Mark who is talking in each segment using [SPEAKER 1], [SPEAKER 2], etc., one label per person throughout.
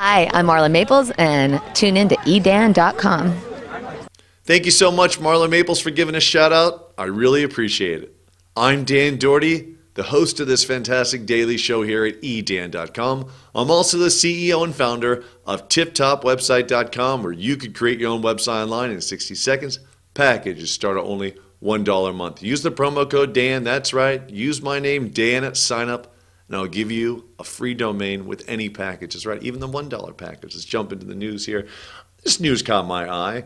[SPEAKER 1] Hi, I'm Marla Maples, and tune in to edan.com.
[SPEAKER 2] Thank you so much, Marla Maples, for giving a shout out. I really appreciate it. I'm Dan Doherty, the host of this fantastic daily show here at edan.com. I'm also the CEO and founder of tiptopwebsite.com, where you could create your own website online in 60 seconds. Packages start at only $1 a month. Use the promo code Dan, that's right. Use my name, Dan, at sign up, and I'll give you a free domain with any packages, right? Even the $1 package. Let's jump into the news here. This news caught my eye.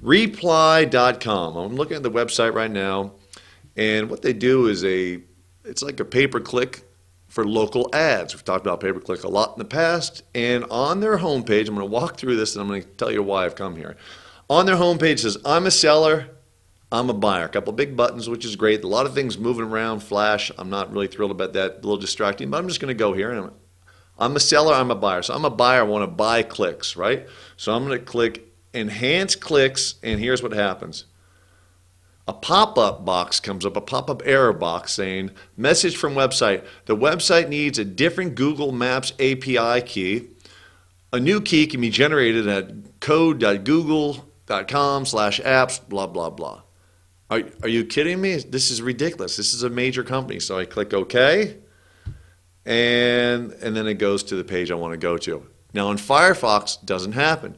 [SPEAKER 2] Reply.com. I'm looking at the website right now, and what they do is a it's like a pay per click for local ads. We've talked about pay per click a lot in the past, and on their homepage, I'm going to walk through this and I'm going to tell you why I've come here. On their homepage says, I'm a seller, I'm a buyer. A couple big buttons, which is great. A lot of things moving around, flash. I'm not really thrilled about that. A little distracting, but I'm just going to go here and I'm, I'm a seller, I'm a buyer. So I'm a buyer, I want to buy clicks, right? So I'm going to click enhance clicks, and here's what happens. A pop up box comes up, a pop up error box saying, message from website. The website needs a different Google Maps API key. A new key can be generated at code.google.com slash apps, blah, blah, blah. Are, are you kidding me? This is ridiculous. This is a major company. So I click OK, and, and then it goes to the page I want to go to. Now in Firefox, doesn't happen.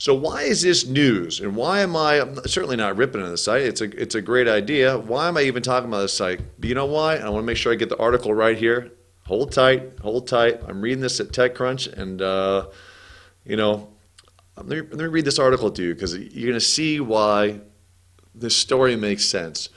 [SPEAKER 2] So why is this news? And why am I, I'm certainly not ripping on the site. It's a, it's a great idea. Why am I even talking about this site? But you know why? I want to make sure I get the article right here. Hold tight, hold tight. I'm reading this at TechCrunch and, uh, you know, let me, let me read this article to you because you're going to see why this story makes sense.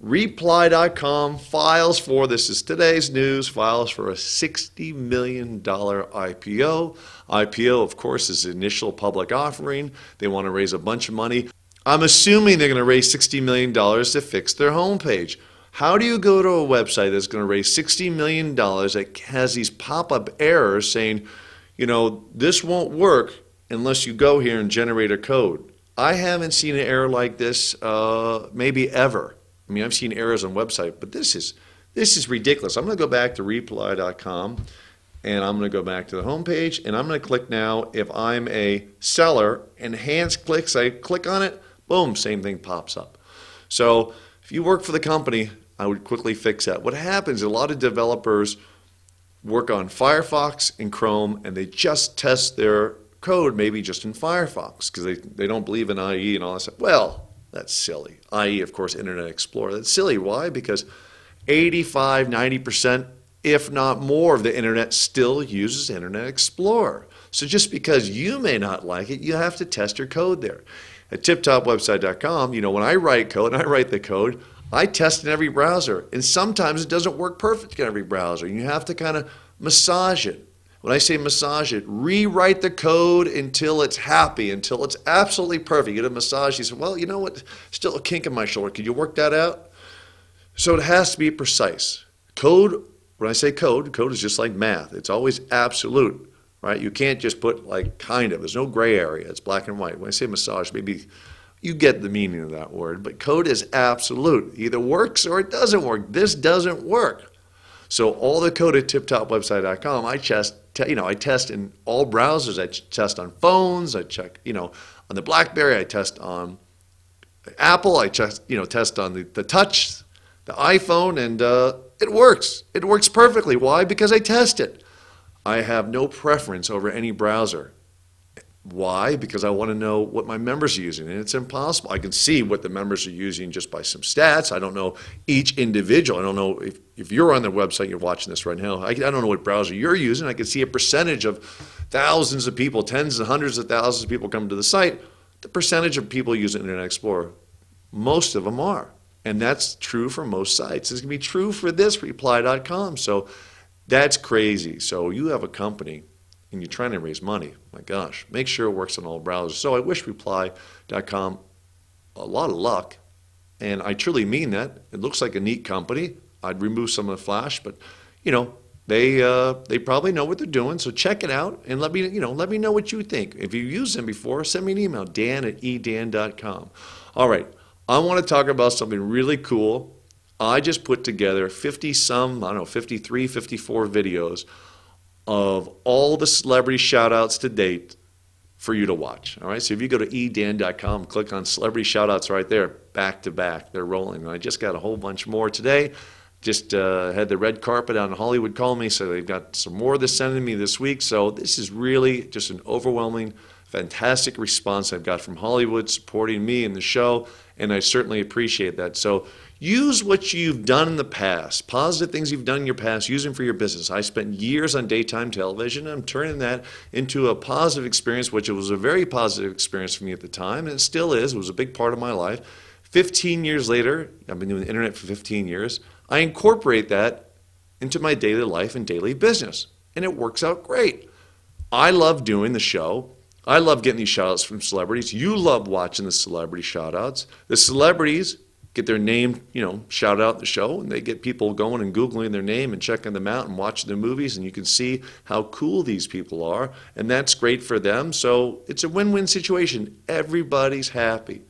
[SPEAKER 2] Reply.com files for, this is today's news, files for a $60 million IPO. IPO, of course, is initial public offering. They want to raise a bunch of money. I'm assuming they're going to raise $60 million to fix their homepage. How do you go to a website that's going to raise $60 million that has these pop up errors saying, you know, this won't work unless you go here and generate a code? I haven't seen an error like this uh, maybe ever. I mean, I've seen errors on website, but this is this is ridiculous. I'm going to go back to reply.com and I'm going to go back to the homepage and I'm going to click now if I'm a seller, enhance clicks, I click on it, boom, same thing pops up. So if you work for the company, I would quickly fix that. What happens, a lot of developers work on Firefox and Chrome and they just test their code maybe just in Firefox because they, they don't believe in IE and all that stuff. Well, that's silly. IE, of course, Internet Explorer. That's silly. Why? Because 85, 90%, if not more, of the internet still uses Internet Explorer. So just because you may not like it, you have to test your code there. At tiptopwebsite.com, you know, when I write code, and I write the code, I test in every browser. And sometimes it doesn't work perfect in every browser. You have to kind of massage it. When I say massage it, rewrite the code until it's happy, until it's absolutely perfect. You get a massage, you say, well, you know what? Still a kink in my shoulder. Could you work that out? So it has to be precise. Code, when I say code, code is just like math. It's always absolute, right? You can't just put like kind of. There's no gray area. It's black and white. When I say massage, maybe you get the meaning of that word. But code is absolute. Either works or it doesn't work. This doesn't work. So all the code at tiptopwebsite.com, I test, you know, I test in all browsers. I test on phones. I check, you know, on the BlackBerry. I test on Apple. I test, you know, test on the, the Touch, the iPhone, and uh, it works. It works perfectly. Why? Because I test it. I have no preference over any browser. Why? Because I want to know what my members are using, and it's impossible. I can see what the members are using just by some stats. I don't know each individual. I don't know if, if you're on the website, you're watching this right now. I, I don't know what browser you're using. I can see a percentage of thousands of people, tens and hundreds of thousands of people come to the site. The percentage of people using Internet Explorer, most of them are. And that's true for most sites. It's going to be true for this reply.com. So that's crazy. So you have a company and you're trying to raise money, my gosh, make sure it works on all browsers. So I wish reply.com a lot of luck. And I truly mean that. It looks like a neat company. I'd remove some of the flash, but you know, they uh, they probably know what they're doing. So check it out and let me you know let me know what you think. If you used them before, send me an email, Dan at edan.com. All right, I want to talk about something really cool. I just put together 50 some, I don't know, 53, 54 videos of all the celebrity shout outs to date for you to watch. All right, so if you go to edan.com, click on celebrity shout outs right there, back to back, they're rolling. I just got a whole bunch more today. Just uh, had the red carpet in Hollywood call me, so they've got some more they're sending me this week. So this is really just an overwhelming, fantastic response I've got from Hollywood supporting me and the show, and I certainly appreciate that. So use what you've done in the past, positive things you've done in your past, use them for your business. I spent years on daytime television. I'm turning that into a positive experience, which it was a very positive experience for me at the time, and it still is. It was a big part of my life. 15 years later, I've been doing the internet for 15 years. I incorporate that into my daily life and daily business, and it works out great. I love doing the show. I love getting these shout outs from celebrities. You love watching the celebrity shout outs. The celebrities get their name, you know, shout out the show, and they get people going and Googling their name and checking them out and watching their movies, and you can see how cool these people are, and that's great for them. So it's a win win situation. Everybody's happy.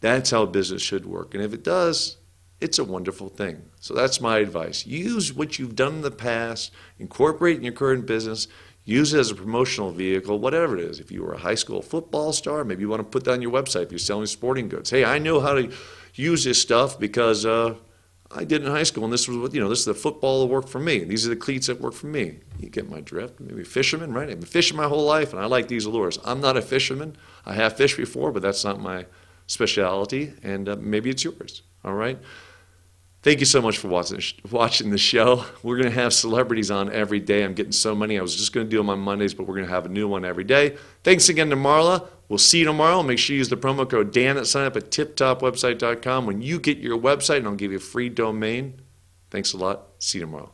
[SPEAKER 2] That's how business should work. And if it does, it's a wonderful thing. So that's my advice. Use what you've done in the past, incorporate in your current business, use it as a promotional vehicle, whatever it is. If you were a high school football star, maybe you want to put that on your website if you're selling sporting goods. Hey, I know how to use this stuff because uh, I did in high school, and this was what you know. This is the football that worked for me. These are the cleats that work for me. You get my drift. Maybe fisherman, right? I've been fishing my whole life, and I like these lures. I'm not a fisherman. I have fished before, but that's not my specialty, and uh, maybe it's yours. All right. Thank you so much for watching watching the show. We're going to have celebrities on every day. I'm getting so many. I was just going to do them on Mondays, but we're going to have a new one every day. Thanks again to Marla. We'll see you tomorrow. Make sure you use the promo code Dan at sign up at tiptopwebsite.com when you get your website, and I'll give you a free domain. Thanks a lot. See you tomorrow.